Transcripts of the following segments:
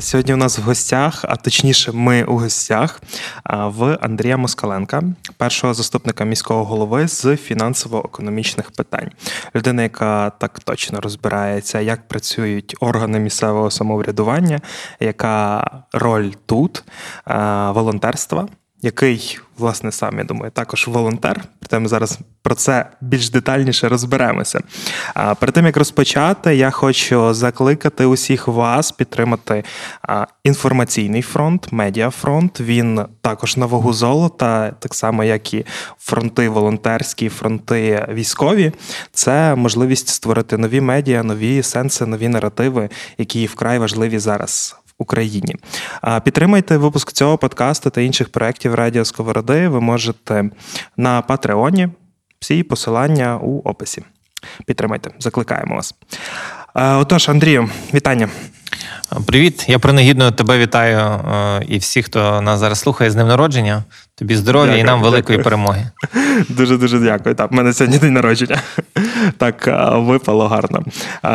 Сьогодні у нас в гостях, а точніше, ми у гостях в Андрія Москаленка, першого заступника міського голови з фінансово-економічних питань. Людина, яка так точно розбирається, як працюють органи місцевого самоврядування, яка роль тут волонтерства який, власне, сам я думаю, також волонтер. Проте ми зараз про це більш детальніше розберемося. А перед тим як розпочати, я хочу закликати усіх вас підтримати інформаційний фронт, медіафронт. Він також на вагу золота, так само як і фронти волонтерські, фронти військові. Це можливість створити нові медіа, нові сенси, нові наративи, які вкрай важливі зараз Україні. Підтримайте випуск цього подкасту та інших проєктів Радіо Сковороди. Ви можете на Патреоні. Всі посилання у описі. Підтримайте, закликаємо вас. Отож, Андрію, вітання. Привіт, я принагідно тебе вітаю е, і всіх, хто нас зараз слухає з ним народження. Тобі здоров'я і нам великої дякую. перемоги. Дуже дуже дякую. Так, в мене сьогодні день народження. Так е, випало гарно. Е,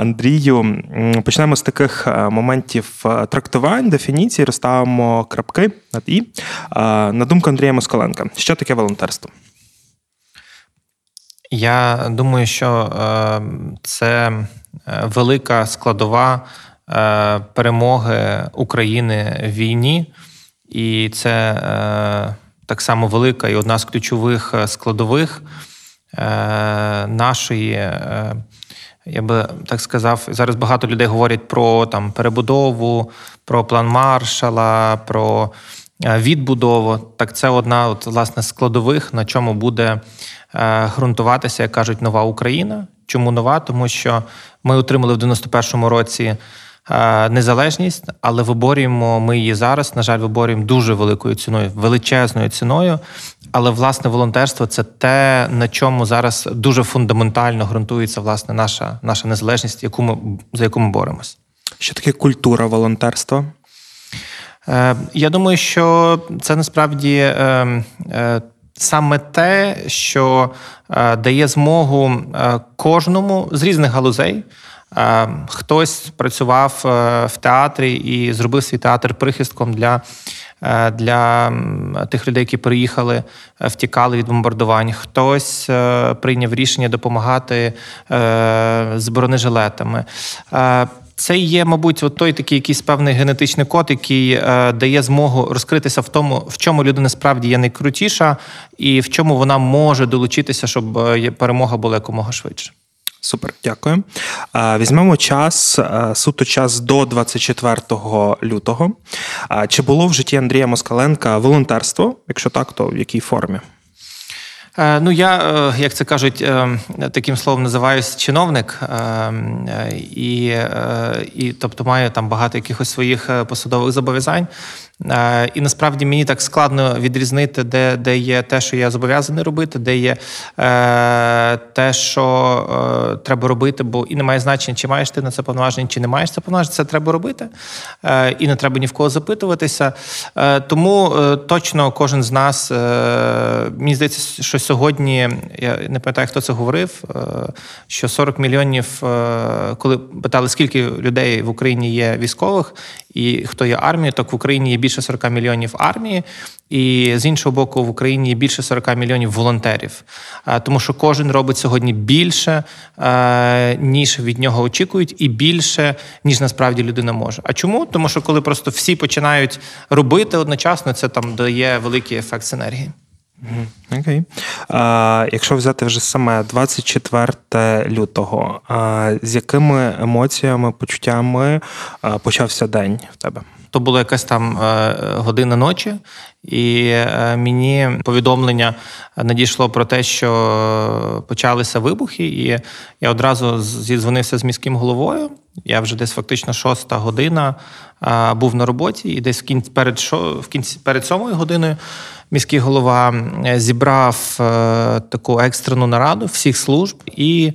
Андрію, почнемо з таких моментів трактувань, дефініцій, розставимо крапки над і. На думку Андрія Москаленка, що таке волонтерство? Я думаю, що це велика складова Е, перемоги України в війні, і це е, так само велика і одна з ключових е, складових нашої. Я би так сказав, зараз багато людей говорять про там перебудову, про план маршала, про відбудову. Так, це одна от, власне складових, на чому буде ґрунтуватися, як кажуть, нова Україна. Чому нова? Тому що ми отримали в 91-му році Е, незалежність, але виборюємо ми її зараз. На жаль, виборюємо дуже великою ціною, величезною ціною. Але власне волонтерство це те, на чому зараз дуже фундаментально ґрунтується власне наша наша незалежність, яку ми за яку ми боремось. Що таке культура волонтерства? Е, Я думаю, що це насправді. Е, е, Саме те, що дає змогу кожному з різних галузей хтось працював в театрі і зробив свій театр прихистком для для тих людей, які приїхали, втікали від бомбардувань. Хтось прийняв рішення допомагати з бронежилетами. Це є, мабуть, от той такий якийсь певний генетичний код, який дає змогу розкритися в тому, в чому людина справді є найкрутіша, і в чому вона може долучитися, щоб перемога була якомога швидше. Супер, дякую. Візьмемо час, суто час до 24 лютого. Чи було в житті Андрія Москаленка волонтерство? Якщо так, то в якій формі? Е, ну, я, е, як це кажуть, е, таким словом називаюсь чиновник, і, і тобто маю там багато якихось своїх посадових зобов'язань. Е, і насправді мені так складно відрізнити, де де є те, що я зобов'язаний робити, де є е, те, що е, треба робити, бо і немає значення, чи маєш ти на це повноваження, чи не маєш це повноваження, це треба робити. Е, І не треба ні в кого запитуватися. Е, Тому е, точно кожен з нас, е, мені здається, що сьогодні, я не пам'ятаю, хто це говорив, е, що 40 мільйонів, коли питали, скільки людей в Україні є військових і хто є армією, так в Україні є більше 40 мільйонів армії, і з іншого боку, в Україні є більше 40 мільйонів волонтерів. Тому що кожен робить сьогодні більше, ніж від нього очікують, і більше, ніж насправді людина може. А чому? Тому що коли просто всі починають робити одночасно, це там дає великий ефект синергії. Окей. А, Якщо взяти вже саме 24 лютого, а, з якими емоціями, почуттями а, почався день в тебе? То була якась там е, година ночі, і е, мені повідомлення надійшло про те, що почалися вибухи, і я одразу зідзвонився з міським головою. Я вже десь фактично шоста година був на роботі, і десь в кінці перед шо, в кінці перед сьомою годиною міський голова е, зібрав е, таку екстрену нараду всіх служб і.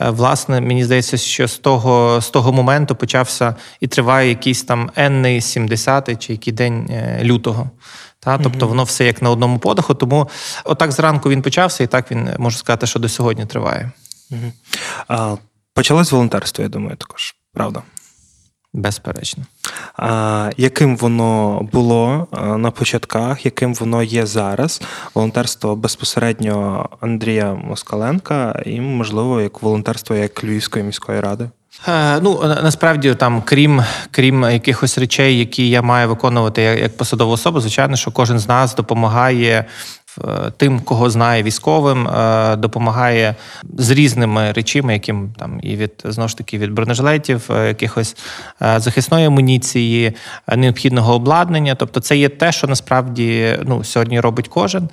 Е, Власне, мені здається, що з того з того моменту почався і триває якийсь там енний 70-й чи який день лютого. Та, тобто воно все як на одному подиху. Тому отак зранку він почався, і так він можу сказати, що до сьогодні триває. Почалось волонтерство, я думаю, також, правда. Безперечно. А, Яким воно було на початках, яким воно є зараз? Волонтерство безпосередньо Андрія Москаленка і, можливо, як волонтерство як Львівської міської ради? Е, Ну насправді там, крім крім якихось речей, які я маю виконувати як, посадова особа, звичайно, що кожен з нас допомагає е, тим, кого знає військовим, е, допомагає з різними речами, яким там і від знову ж таки від бронежилетів, е, якихось е, захисної амуніції, е, необхідного обладнання. Тобто, це є те, що насправді ну сьогодні робить кожен.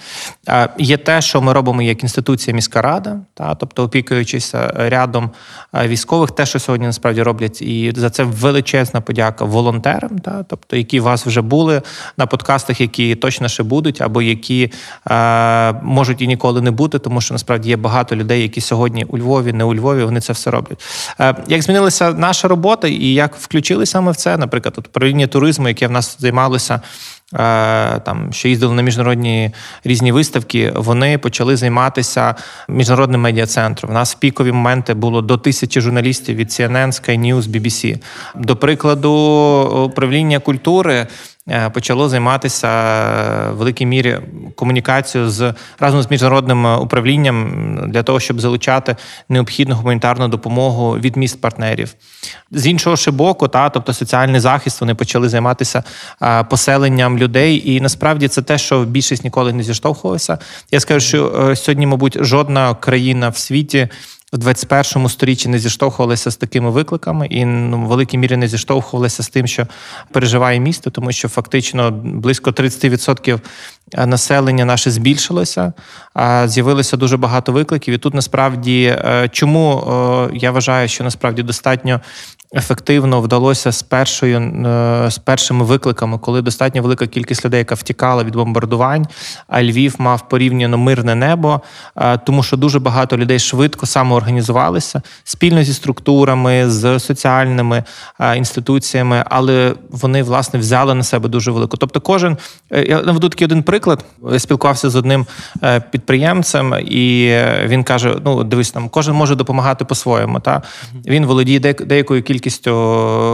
Е, Є те, що ми робимо як інституція міська рада, та тобто опікуючись е, рядом е, військових, те, що сьогодні насправді роблять, і за це величезна подяка волонтерам, та тобто, які у вас вже були на подкастах, які точно ще будуть, або які е, можуть і ніколи не бути, тому що насправді є багато людей, які сьогодні у Львові, не у Львові, вони це все роблять. Е, як змінилася наша робота, і як включилися ми в це, наприклад, управління туризму, яке в нас займалося. Е, Там що їздили на міжнародні різні виставки, вони почали займатися міжнародним медіа-центром. У нас в пікові моменти було до тисячі журналістів від CNN, Sky News, BBC. До прикладу, управління культури. Е, Почало займатися е, в великій мірі комунікацією з разом з міжнародним управлінням для того, щоб залучати необхідну гуманітарну допомогу від міст партнерів. З іншого ще боку, та тобто соціальний захист, вони почали займатися поселенням людей. І насправді це те, що більшість ніколи не зіштовхувалася. Я скажу, що е, сьогодні, мабуть, жодна країна в світі. В 21 сторіччі не зіштовхувалися з такими викликами, і ну, в великій мірі не зіштовхувалися з тим, що переживає місто, тому що фактично близько 30% населення наше збільшилося, а з'явилося дуже багато викликів. І тут насправді е, чому е, я вважаю, що насправді достатньо ефективно вдалося з першою е, з першими викликами, коли достатньо велика кількість людей, яка втікала від бомбардувань, а Львів мав порівняно мирне небо, е, тому що дуже багато людей швидко самоорганізувалися спільно зі структурами, з соціальними е, інституціями, але вони власне взяли на себе дуже велику. Тобто, кожен я наведу такий один приклад. Я спілкувався з одним підприємцем, і він каже: Ну, дивись, там кожен може допомагати по-своєму. Та він володіє деякою кількістю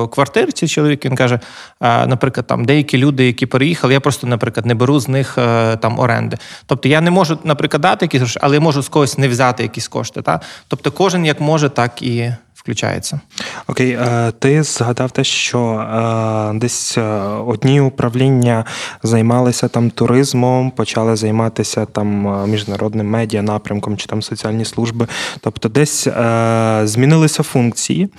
квартир. Ці чоловік він каже: е, наприклад, там деякі люди, які переїхали, я просто, наприклад, не беру з них е, там оренди. Тобто я не можу, наприклад, дати якісь гроші, але я можу з когось не взяти якісь кошти. Та? Тобто, кожен як може, так і включається. Окей, е, ти згадав те, що е, десь е, одні управління займалися там туризмом, почали займатися там міжнародним медіа напрямком чи там соціальні служби. Тобто, десь змінилися функції.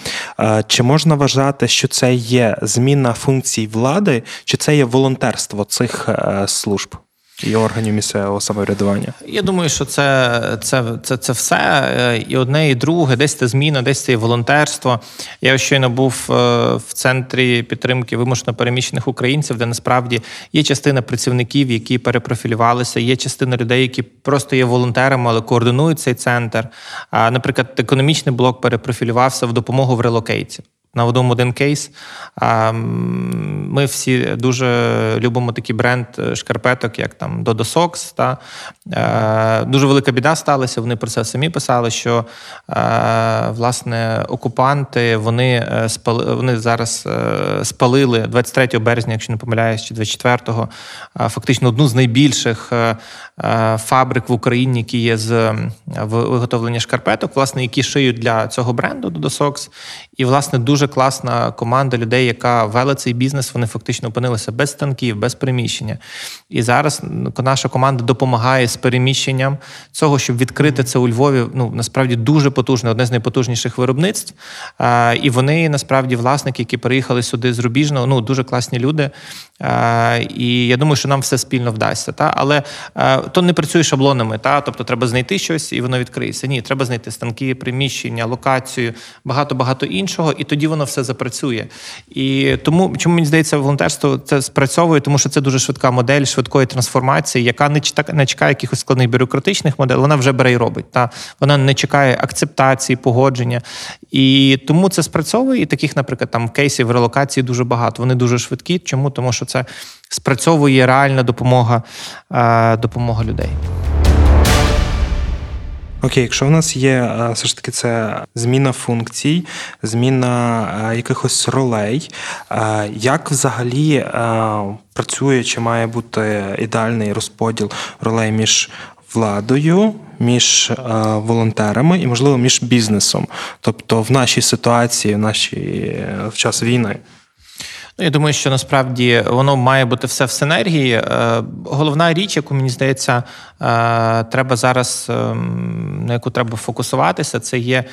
Чи можна вважати, що це є зміна функцій влади, чи це є волонтерство цих служб? І органів місцевого самоврядування. Я думаю, що це, це, це, це все е, і одне, і друге. Десь це зміна, десь це і волонтерство. Я щойно був е, в центрі підтримки вимушено переміщених українців, де насправді є частина працівників, які перепрофілювалися, є частина людей, які просто є волонтерами, але координують цей центр. Наприклад, економічний блок перепрофілювався в допомогу в релокейті. Наведемо один кейс. Ми всі дуже любимо такий бренд е, шкарпеток, як там Dodo Socks. Та Е, дуже велика біда сталася. Вони про це самі писали. Що е, власне окупанти вони спали, вони зараз спалили 23 березня, якщо не помиляюсь, чи 24-го, е, фактично одну з найбільших фабрик в Україні, які є з виготовлення шкарпеток, власне, які шиють для цього бренду Dodo Socks. І власне дуже класна команда людей, яка вела цей бізнес. Вони фактично опинилися без станків, без приміщення. І зараз наша команда допомагає з переміщенням цього, щоб відкрити це у Львові. Ну насправді дуже потужне, одне з найпотужніших виробництв. І вони насправді власники, які переїхали сюди з рубіжного, ну дуже класні люди. І я думаю, що нам все спільно вдасться. Та? Але то не працює шаблонами. Та? Тобто треба знайти щось і воно відкриється. Ні, треба знайти станки, приміщення, локацію, багато багато іншого, і тоді воно все запрацює. І тому, чому мені здається, волонтерство це спрацьовує, тому що це дуже швидка модель швидкої трансформації, яка не чекає, не чекає якихось складних бюрократичних моделей, вона вже бере і робить. Та вона не чекає акцептації, погодження. І тому це спрацьовує. І таких, наприклад, там кейсів релокації дуже багато. Вони дуже швидкі. Чому? Тому що це спрацьовує реальна допомога, е, допомога людей. Окей, якщо в нас є е, все ж таки це зміна функцій, зміна е, якихось ролей, е, як взагалі працює чи має бути ідеальний розподіл ролей між владою, між волонтерами і, можливо, між бізнесом, тобто в нашій ситуації, в нашій в час війни? Ну, я думаю, що насправді воно має бути все в синергії. Е, головна річ, яку мені здається, е, треба зараз ем, на яку треба фокусуватися, це є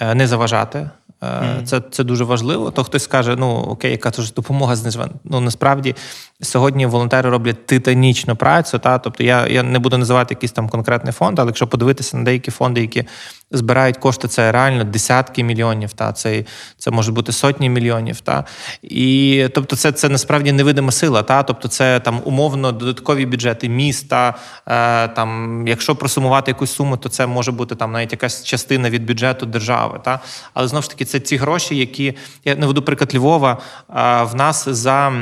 е, не заважати. Mm. Це це дуже важливо. То хтось скаже, ну окей, яка ж допомога знижена. Ну насправді сьогодні волонтери роблять титанічну працю. Та тобто я я не буду називати якийсь там конкретний фонд, але якщо подивитися на деякі фонди, які збирають кошти, це реально десятки мільйонів. Та це це може бути сотні мільйонів. Та і тобто, це це насправді невидима сила. Та тобто, це там умовно додаткові бюджети міста. Е, там, якщо просумувати якусь суму, то це може бути там навіть якась частина від бюджету держави. Та але знову ж таки, це ці гроші, які я наведу приклад Львова. Е, в нас за.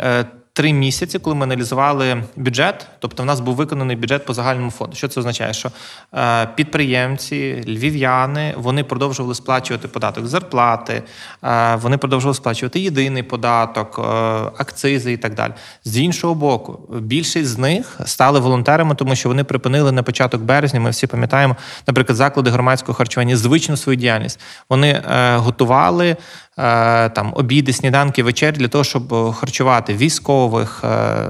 Е, три місяці, коли ми аналізували бюджет, тобто в нас був виконаний бюджет по загальному фонду. Що це означає? Що е, підприємці, львів'яни вони продовжували сплачувати податок зарплати, е, вони продовжували сплачувати єдиний податок, е, акцизи і так далі. З іншого боку, більшість з них стали волонтерами, тому що вони припинили на початок березня. Ми всі пам'ятаємо, наприклад, заклади громадського харчування звичну свою діяльність. Вони готували там обіди, сніданки, вечер для того, щоб е, харчувати військових, е,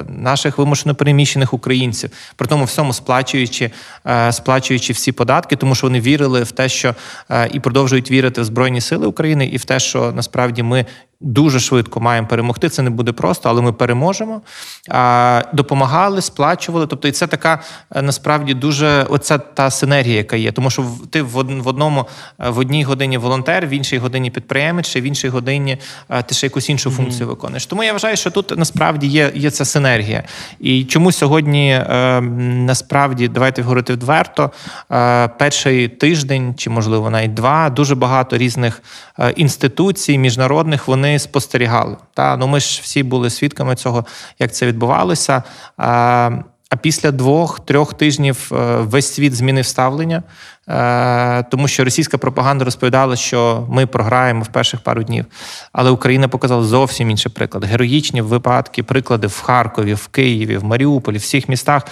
наших вимушено переміщених українців, при тому всьому сплачуючи сплачуючи всі податки, тому що вони вірили в те, що і продовжують вірити в Збройні Сили України, і в те, що насправді ми дуже швидко маємо перемогти. Це не буде просто, але ми переможемо. Допомагали, сплачували. Тобто, і це така е, насправді дуже оця та синергія, яка є. Тому що ти в одному е, в одній годині волонтер, в іншій годині підприємець, ще в іншій годині е, ти ще якусь іншу mm-hmm. функцію виконуєш. Тому я вважаю, що тут насправді є є ця синергія. І чому сьогодні насправді давайте говорити відверто, перший тиждень чи можливо навіть два дуже багато різних інституцій міжнародних вони спостерігали. Та ну ми ж всі були свідками цього, як це відбувалося. А а після двох-трьох тижнів е, весь світ змінив ставлення, е, тому що російська пропаганда розповідала, що ми програємо в перших пару днів. Але Україна показала зовсім інший приклад. Героїчні випадки, приклади в Харкові, в Києві, в Маріуполі, в всіх містах.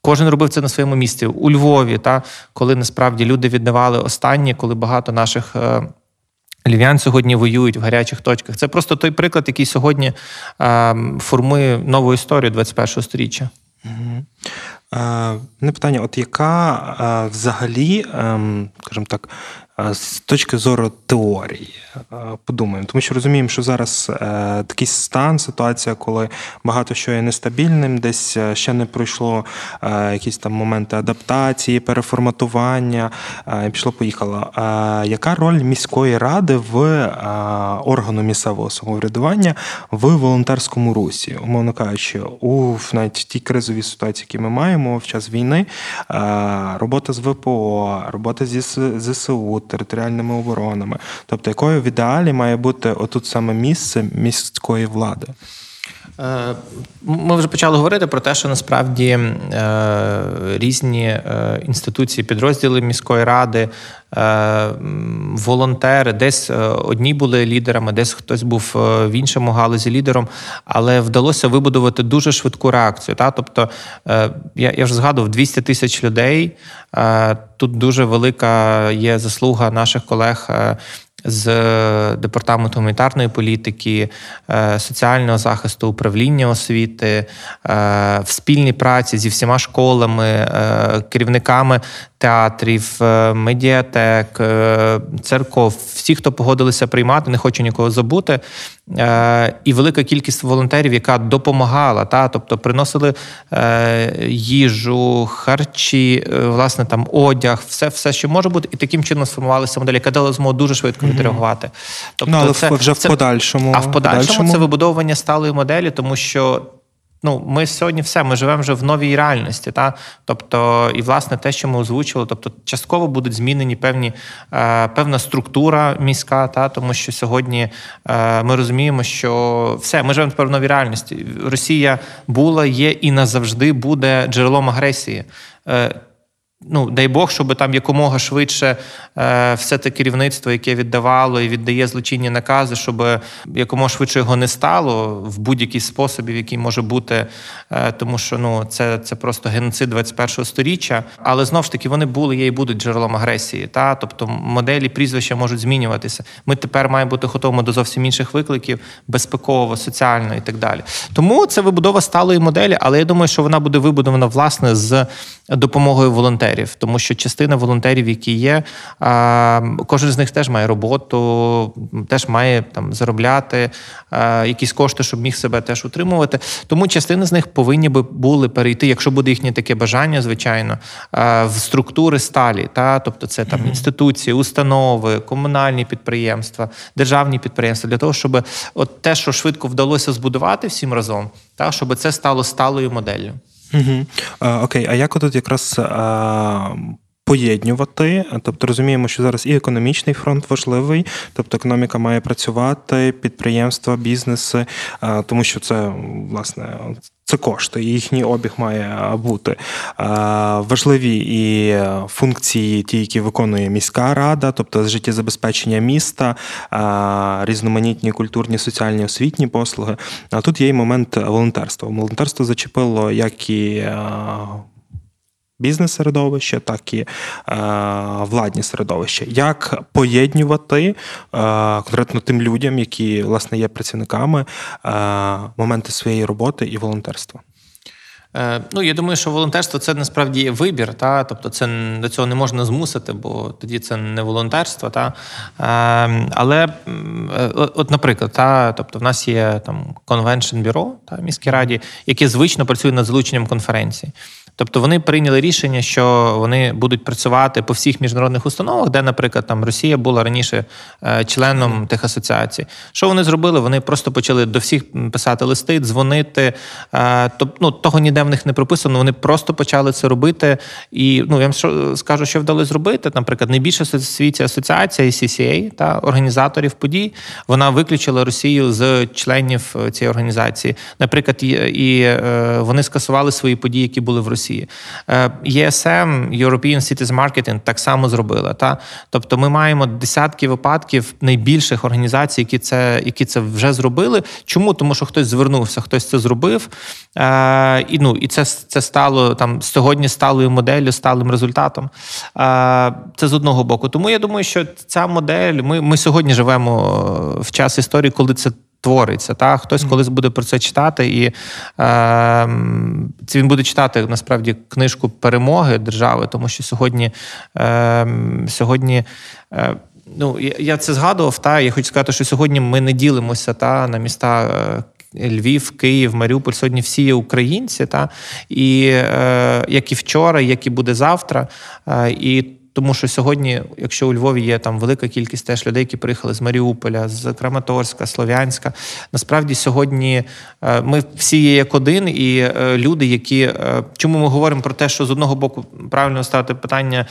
Кожен робив це на своєму місці у Львові, та коли насправді люди віддавали останні, коли багато наших е, Львів'ян сьогодні воюють в гарячих точках. Це просто той приклад, який сьогодні формує нову історію 21-го сторіччя. Угу. Не питання: от яка е, взагалі, ем, скажімо так, з точки зору теорії подумаємо, тому що розуміємо, що зараз е, такий стан, ситуація, коли багато що є нестабільним, десь е, ще не пройшло е, якісь там моменти адаптації, переформатування. Пішло, поїхало. Яка роль міської ради в органу місцевого самоврядування в волонтерському русі, умовно кажучи, у навіть тій кризовій ситуації, які ми маємо в час війни, робота з ВПО, робота зі ЗСУ територіальними оборонами. Тобто, якою в ідеалі має бути отут саме місце міської влади? Е, ми вже почали говорити про те, що насправді е, різні е, інституції, підрозділи міської ради, волонтери, десь одні були лідерами, десь хтось був в іншому галузі лідером, але вдалося вибудувати дуже швидку реакцію. Та? Тобто, я я вже згадував 200 тисяч людей. Тут дуже велика є заслуга наших колег з департаменту гуманітарної політики, е, соціального захисту, управління освіти, е, в спільній праці зі всіма школами, е, керівниками театрів, медіатек, церков, всі, хто погодилися приймати, не хочу нікого забути. І велика кількість волонтерів, яка допомагала, та тобто приносили їжу, харчі, власне там одяг, все, все, що може бути, і таким чином сформувалася модель, яка дала змогу дуже швидко відреагувати. Тобто, ну, але це, вже в подальшому. А в подальшому, подальшому це вибудовування сталої моделі, тому що ну, ми сьогодні все, ми живемо вже в новій реальності. Та? Тобто, і власне те, що ми озвучили, тобто частково будуть змінені певні, е, певна структура міська, та? тому що сьогодні е, ми розуміємо, що все, ми живемо тепер в новій реальності. Росія була, є і назавжди буде джерелом агресії. Е, Ну, дай Бог, щоб там якомога швидше е, все те керівництво, яке віддавало і віддає злочинні накази, щоб якомога швидше його не стало в будь-який спосіб, який може бути, е, тому що ну це це просто геноцид 21-го сторіччя. Але знов ж таки вони були, є і будуть джерелом агресії. Та тобто моделі прізвища можуть змінюватися. Ми тепер маємо бути готовими до зовсім інших викликів, безпеково, соціально і так далі. Тому це вибудова сталої моделі, але я думаю, що вона буде вибудована власне з допомогою волонтерів, тому що частина волонтерів, які є, кожен з них теж має роботу, теж має там заробляти якісь кошти, щоб міг себе теж утримувати. Тому частина з них повинні би були перейти, якщо буде їхнє таке бажання, звичайно, в структури сталі. Та тобто, це там інституції, установи, комунальні підприємства, державні підприємства, для того, щоб от те, що швидко вдалося збудувати всім разом, та щоб це стало сталою моделлю. Угу. А, Окей, а як отут якраз а, поєднювати? Тобто розуміємо, що зараз і економічний фронт важливий, тобто економіка має працювати, підприємства, бізнеси, а, тому що це власне. Це кошти, їхній обіг має бути важливі і функції, ті, які виконує міська рада, тобто життєзабезпечення міста, різноманітні культурні, соціальні освітні послуги. А тут є й момент волонтерства. Волонтерство зачепило як і бізнес-середовище, так і е, владні середовища. Як поєднувати е, конкретно тим людям, які власне є працівниками, е, моменти своєї роботи і волонтерства? Е, ну, я думаю, що волонтерство це насправді вибір, та тобто це до цього не можна змусити, бо тоді це не волонтерство. Та е, але е, от, наприклад, та тобто в нас є там конвеншн бюро та міській раді, яке звично працює над залученням конференцій. Тобто вони прийняли рішення, що вони будуть працювати по всіх міжнародних установах, де, наприклад, там Росія була раніше е, членом тих асоціацій. Що вони зробили? Вони просто почали до всіх писати листи, дзвонити. Тобто, ну, того ніде в них не прописано. Вони просто почали це робити. І ну я вам скажу, що вдалося зробити. Наприклад, найбільша світі асоціація CCA, та організаторів подій, вона виключила Росію з членів е, цієї організації. Наприклад, і, вони скасували свої події, які були в Росії. Росії. ESM, е, European Cities Marketing, так само зробила. Та? Тобто ми маємо десятки випадків найбільших організацій, які це які це вже зробили. Чому? Тому що хтось звернувся, хтось це зробив. Е, І ну, і це це стало там сьогодні сталою моделлю, сталим результатом. Е, Це з одного боку. Тому я думаю, що ця модель, ми, ми сьогодні живемо в час історії, коли це твориться. Та? Хтось колись буде про це читати, і е, він буде читати насправді книжку перемоги держави, тому що сьогодні е, сьогодні. Е, Ну, я це згадував, та я хочу сказати, що сьогодні ми не ділимося та на міста е, Львів, Київ, Маріуполь. Сьогодні всі є українці, та і е, як і вчора, як і буде завтра. Е, і тому що сьогодні, якщо у Львові є там велика кількість теж людей, які приїхали з Маріуполя, з Краматорська, Слов'янська, насправді сьогодні е, ми всі є як один, і е, люди, які е, чому ми говоримо про те, що з одного боку правильно ставити питання,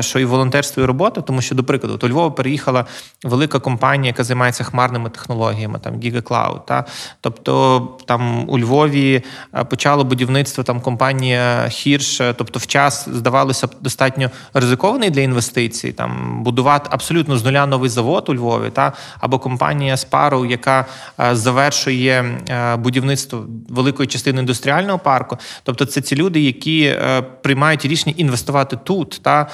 що і волонтерство, і робота, тому що, до прикладу, до Львова переїхала велика компанія, яка займається хмарними технологіями, там GigaCloud, та? Тобто там у Львові почало будівництво там компанія Хірш, тобто в час здавалося достатньо ризиковано ризикований для інвестицій, там будувати абсолютно з нуля новий завод у Львові, та або компанія Sparrow, яка е, завершує е, будівництво великої частини індустріального парку. Тобто, це ці люди, які е, приймають рішення інвестувати тут, та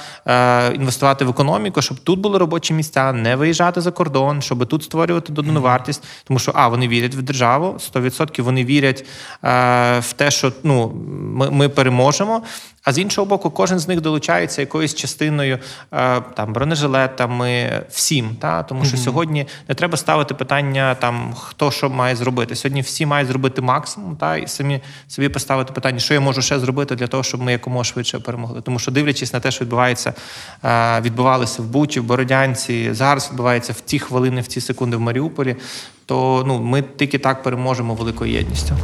інвестувати в економіку, щоб тут були робочі місця, не виїжджати за кордон, щоб тут створювати додану вартість, тому що а вони вірять в державу, 100% вони вірять в те, що ну ми, ми переможемо. А з іншого боку, кожен з них долучається якоюсь частиною е, там бронежилетами, всім. Та? Тому що сьогодні не треба ставити питання, там хто що має зробити. Сьогодні всі мають зробити максимум, та і самі собі поставити питання, що я можу ще зробити для того, щоб ми якомога швидше перемогли. Тому що дивлячись на те, що відбувається, е, відбувалося в Бучі, в Бородянці, зараз відбувається в ті хвилини, в ті секунди в Маріуполі, то ну ми тільки так переможемо великою єдністю.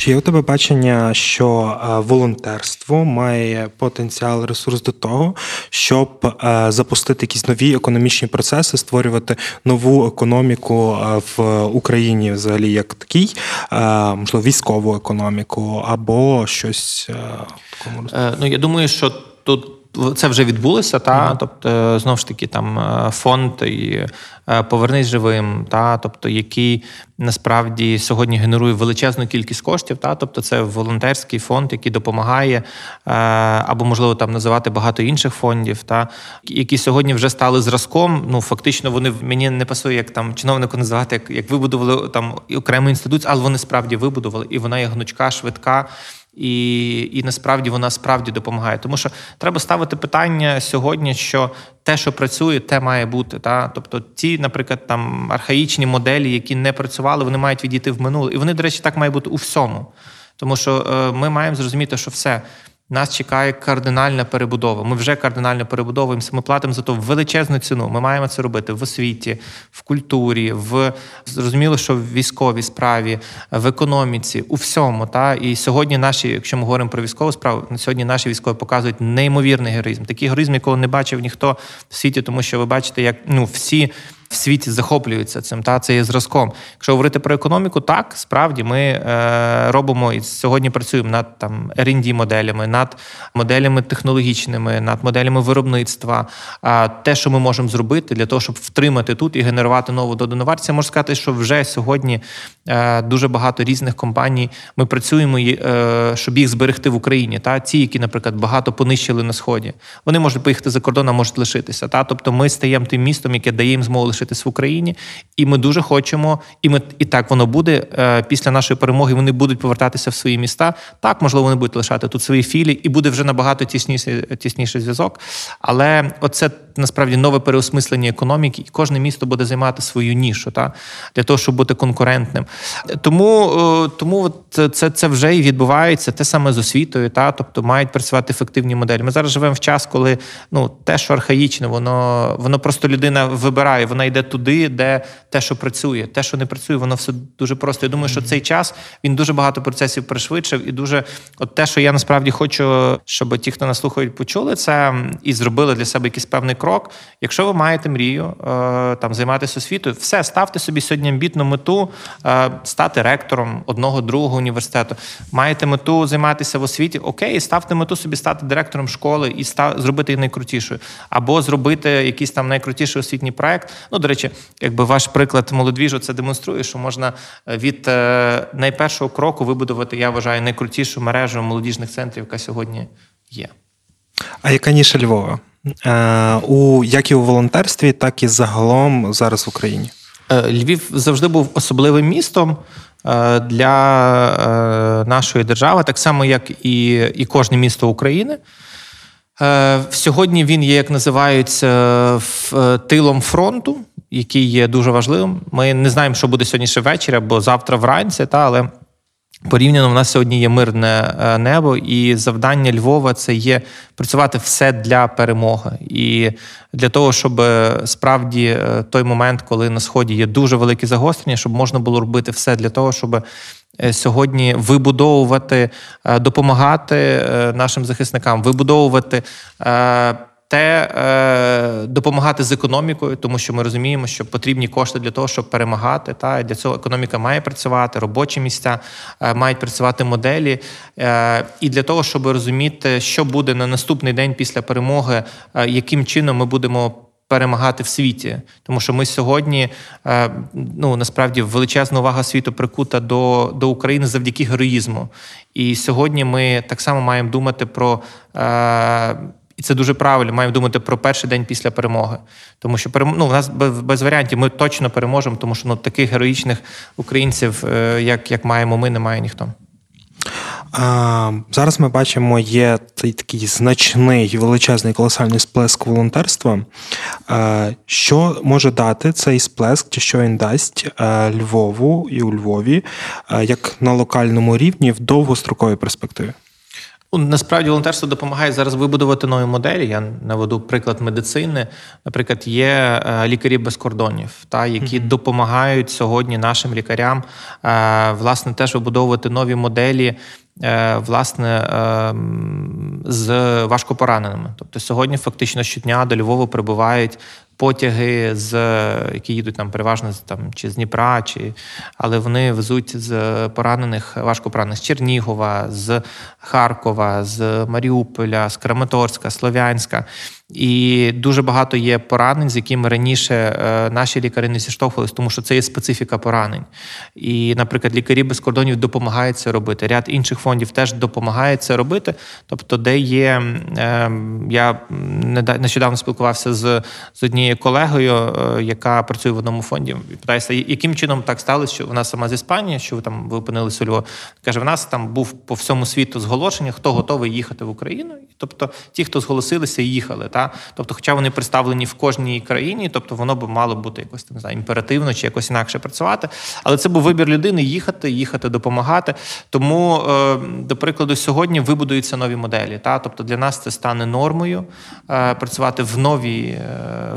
Чи є у тебе бачення, що е, волонтерство має потенціал ресурс до того, щоб е, запустити якісь нові економічні процеси, створювати нову економіку е, в Україні, взагалі, як такий, можливо, військову економіку або щось в такому роз- Е, Ну я думаю, що тут. Це вже відбулося, та тобто е, знову ж таки там е, фонд і е, повернись живим, та тобто який насправді сьогодні генерує величезну кількість коштів. Та тобто це волонтерський фонд, який допомагає, або можливо там називати багато інших фондів, та які сьогодні вже стали зразком. Ну фактично, вони мені не пасує, як там чиновнику називати, як, як вибудували там окрему інституцію, але вони справді вибудували, і вона є гнучка, швидка. І, і насправді вона справді допомагає. Тому що треба ставити питання сьогодні, що те, що працює, те має бути. Та? Тобто, ті, наприклад, там архаїчні моделі, які не працювали, вони мають відійти в минуле. І вони, до речі, так має бути у всьому. Тому що е, ми маємо зрозуміти, що все. Нас чекає кардинальна перебудова. Ми вже кардинально перебудовуємося. Ми платимо за то величезну ціну. Ми маємо це робити в освіті, в культурі, в зрозуміло, що в військовій справі, в економіці, у всьому. Та і сьогодні наші, якщо ми говоримо про військову справу, сьогодні наші військові показують неймовірний героїзм. Такий героїзм, якого не бачив ніхто в світі, тому що ви бачите, як ну всі в світі захоплюються цим. Та це є зразком. Якщо говорити про економіку, так справді ми е, робимо і сьогодні працюємо над там R&D моделями, над моделями технологічними, над моделями виробництва. А те, що ми можемо зробити для того, щоб втримати тут і генерувати нову додану вартість, можу сказати, що вже сьогодні е, дуже багато різних компаній. Ми працюємо, е, щоб їх зберегти в Україні. Та ті, які, наприклад, багато понищили на сході, вони можуть поїхати за кордон, а можуть лишитися. Та тобто, ми стаємо тим містом, яке дає їм змогу лишитись в Україні, і ми дуже хочемо, і ми і так воно буде е, після нашої перемоги. Вони будуть повертатися в свої міста. Так, можливо, вони будуть лишати тут свої філії, і буде вже набагато тісніший, тісніший зв'язок. Але оце насправді нове переосмислення економіки, і кожне місто буде займати свою нішу, та для того, щоб бути конкурентним. Тому е, тому це це вже і відбувається те саме з освітою, та тобто мають працювати ефективні моделі. Ми зараз живемо в час, коли ну те, що архаїчне, воно воно просто людина вибирає, вона йде туди, де те, що працює, те, що не працює, воно все дуже просто. Я думаю, що цей час він дуже багато процесів пришвидшив, і дуже от те, що я насправді хочу, щоб ті, хто нас слухають, почули це і зробили для себе якийсь певний крок. Якщо ви маєте мрію е, там займатися освітою, все ставте собі сьогодні амбітну мету е, стати ректором одного другого університету. Маєте мету займатися в освіті, окей, ставте мету собі стати директором школи і став, зробити її найкрутішою, або зробити якийсь там найкрутіший освітній проект. Ну, до речі, якби ваш приклад молодвіжу це демонструє, що можна від е, найпершого кроку вибудувати, я вважаю, найкрутішу мережу молодіжних центрів, яка сьогодні є. А яка ніша Львова? Е, у як і у волонтерстві, так і загалом зараз в Україні. Львів завжди був особливим містом для нашої держави, так само, як і, і кожне місто України. Сьогодні він є, як називається, тилом фронту, який є дуже важливим. Ми не знаємо, що буде сьогодні ще ввечері або завтра вранці, та, але порівняно в нас сьогодні є мирне небо, і завдання Львова це є працювати все для перемоги. І для того, щоб справді той момент, коли на сході є дуже великі загострення, щоб можна було робити все для того, щоб сьогодні вибудовувати, допомагати нашим захисникам, вибудовувати. Те е, допомагати з економікою, тому що ми розуміємо, що потрібні кошти для того, щоб перемагати. Та для цього економіка має працювати, робочі місця е, мають працювати моделі. Е, і для того, щоб розуміти, що буде на наступний день після перемоги, е, яким чином ми будемо. Перемагати в світі, тому що ми сьогодні ну насправді величезна увага світу прикута до до України завдяки героїзму. І сьогодні ми так само маємо думати про і це дуже правильно. Маємо думати про перший день після перемоги. Тому що ну, у нас без, варіантів ми точно переможемо, тому що ну, таких героїчних українців, як як маємо ми, немає ніхто. Зараз ми бачимо, є такий значний величезний колосальний сплеск волонтерства. Що може дати цей сплеск, чи що він дасть Львову і у Львові, як на локальному рівні в довгостроковій перспективі? Ну, насправді волонтерство допомагає зараз вибудувати нові моделі. Я наведу приклад медицини. Наприклад, є е, лікарі без кордонів, та які mm-hmm. допомагають сьогодні нашим лікарям е, власне теж вибудовувати нові моделі. Е, власне, з важкопораненими. Тобто сьогодні фактично щодня до Львова прибувають потяги, з які їдуть там переважно там чи з Дніпра, чи але вони везуть з поранених важко поранених з Чернігова, з Харкова, з Маріуполя, з Краматорська, Слов'янська. І дуже багато є поранень, з якими раніше е, наші лікарі не зіштовхувалися, тому що це є специфіка поранень. І, наприклад, лікарі без кордонів допомагають це робити. Ряд інших фондів теж допомагає це робити. Тобто, де є е, я нещодавно спілкувався з з однією колегою, е, яка працює в одному фонді. і Питаюся, яким чином так сталося, що вона сама з Іспанії, що ви там ви опинилися у Львові. Каже, в нас там був по всьому світу зголошення, хто готовий їхати в Україну. Тобто, ті, хто зголосилися, їхали. Та? Тобто, хоча вони представлені в кожній країні, тобто воно б мало бути якось там знаю, імперативно чи якось інакше працювати. Але це був вибір людини їхати, їхати, допомагати. Тому, е, до прикладу, сьогодні вибудуються нові моделі. Та? Тобто для нас це стане нормою е, працювати в новій, е,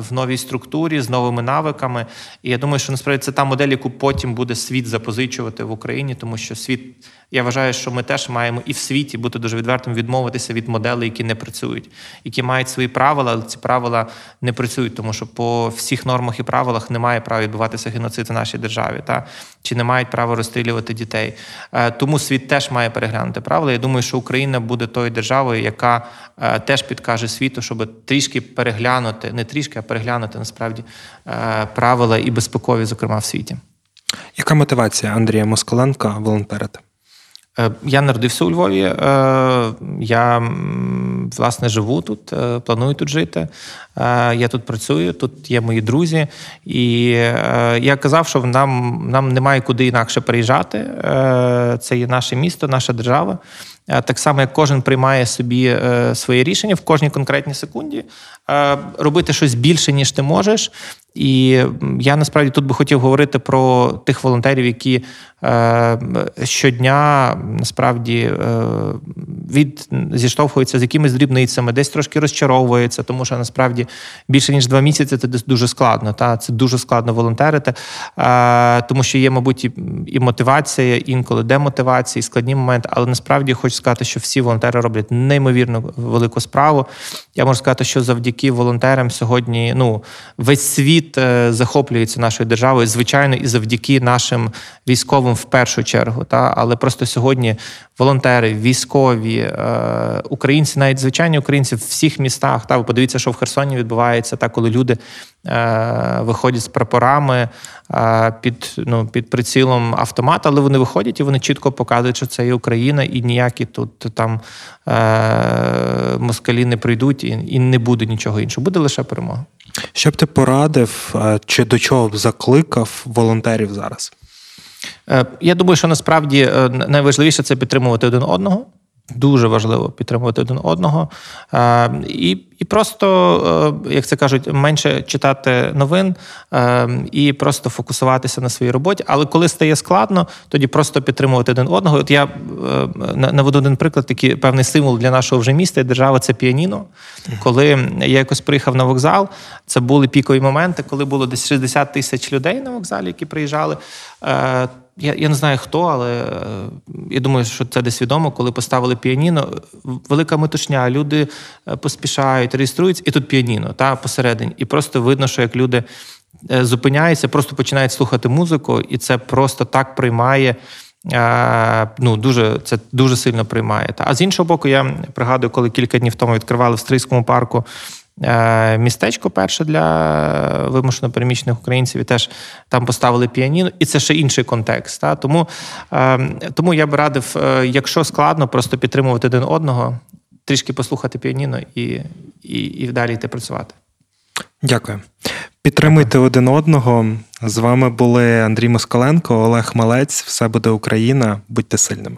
в новій структурі з новими навиками. І я думаю, що насправді це та модель, яку потім буде світ запозичувати в Україні, тому що світ. Я вважаю, що ми теж маємо і в світі бути дуже відвертим, відмовитися від моделей, які не працюють, які мають свої правила, але ці правила не працюють, тому що по всіх нормах і правилах немає права відбуватися геноцид в нашій державі, та чи не мають права розстрілювати дітей. Е, тому світ теж має переглянути правила. Я думаю, що Україна буде тою державою, яка е, теж підкаже світу, щоб трішки переглянути, не трішки, а переглянути насправді е, правила і безпекові, зокрема в світі. Яка мотивація Андрія Москаленка волонтерити? Е, я народився у Львові. Е, я власне живу тут, е, планую тут жити. Я тут працюю, тут є мої друзі, і я казав, що нам нам немає куди інакше приїжджати. Це є наше місто, наша держава. Так само, як кожен приймає собі своє рішення в кожній конкретній секунді, робити щось більше, ніж ти можеш. І я насправді тут би хотів говорити про тих волонтерів, які е, щодня насправді е, від зіштовхуються з якимись дрібницями, десь трошки розчаровуються, тому що насправді більше ніж два місяці це дуже складно. Та це дуже складно волонтерити, е, тому що є, мабуть, і, і мотивація, інколи демотивація, і складні моменти. Але насправді хочу сказати, що всі волонтери роблять неймовірно велику справу. Я можу сказати, що завдяки волонтерам сьогодні ну весь світ е, захоплюється нашою державою, звичайно, і завдяки нашим військовим в першу чергу. Та але просто сьогодні волонтери, військові, е, українці, навіть звичайні українці в всіх містах. Та ви подивіться, що в Херсоні відбувається, та коли люди виходять з прапорами під ну, під прицілом автомата, але вони виходять і вони чітко показують, що це є Україна, і ніякі тут там москалі не прийдуть, і, і не буде нічого іншого. Буде лише перемога. Що б ти порадив, чи до чого б закликав волонтерів зараз? Е, я думаю, що насправді е, найважливіше це підтримувати один одного. Дуже важливо підтримувати один одного. Е, і і просто, як це кажуть, менше читати новин і просто фокусуватися на своїй роботі. Але коли стає складно, тоді просто підтримувати один одного. От я наведу один приклад, такий певний символ для нашого вже міста і держави це піаніно. Коли я якось приїхав на вокзал, це були пікові моменти, коли було десь 60 тисяч людей на вокзалі, які приїжджали я я не знаю хто, але е, я думаю, що це десь відомо, коли поставили піаніно. Велика метушня, люди е, поспішають, реєструються, і тут піаніно та посередині. І просто видно, що як люди е, зупиняються, просто починають слухати музику, і це просто так приймає. Ну, дуже це дуже сильно приймає. А з іншого боку, я пригадую, коли кілька днів тому відкривали в Стрийському парку містечко перше для вимушено переміщених українців і теж там поставили піаніно, і це ще інший контекст. Та? Тому е, тому я б радив, е, якщо складно, просто підтримувати один одного, трішки послухати піаніно і, і, і далі йти працювати. Дякую. Підтримуйте один одного. З вами були Андрій Москаленко, Олег Малець. Все буде Україна. Будьте сильними.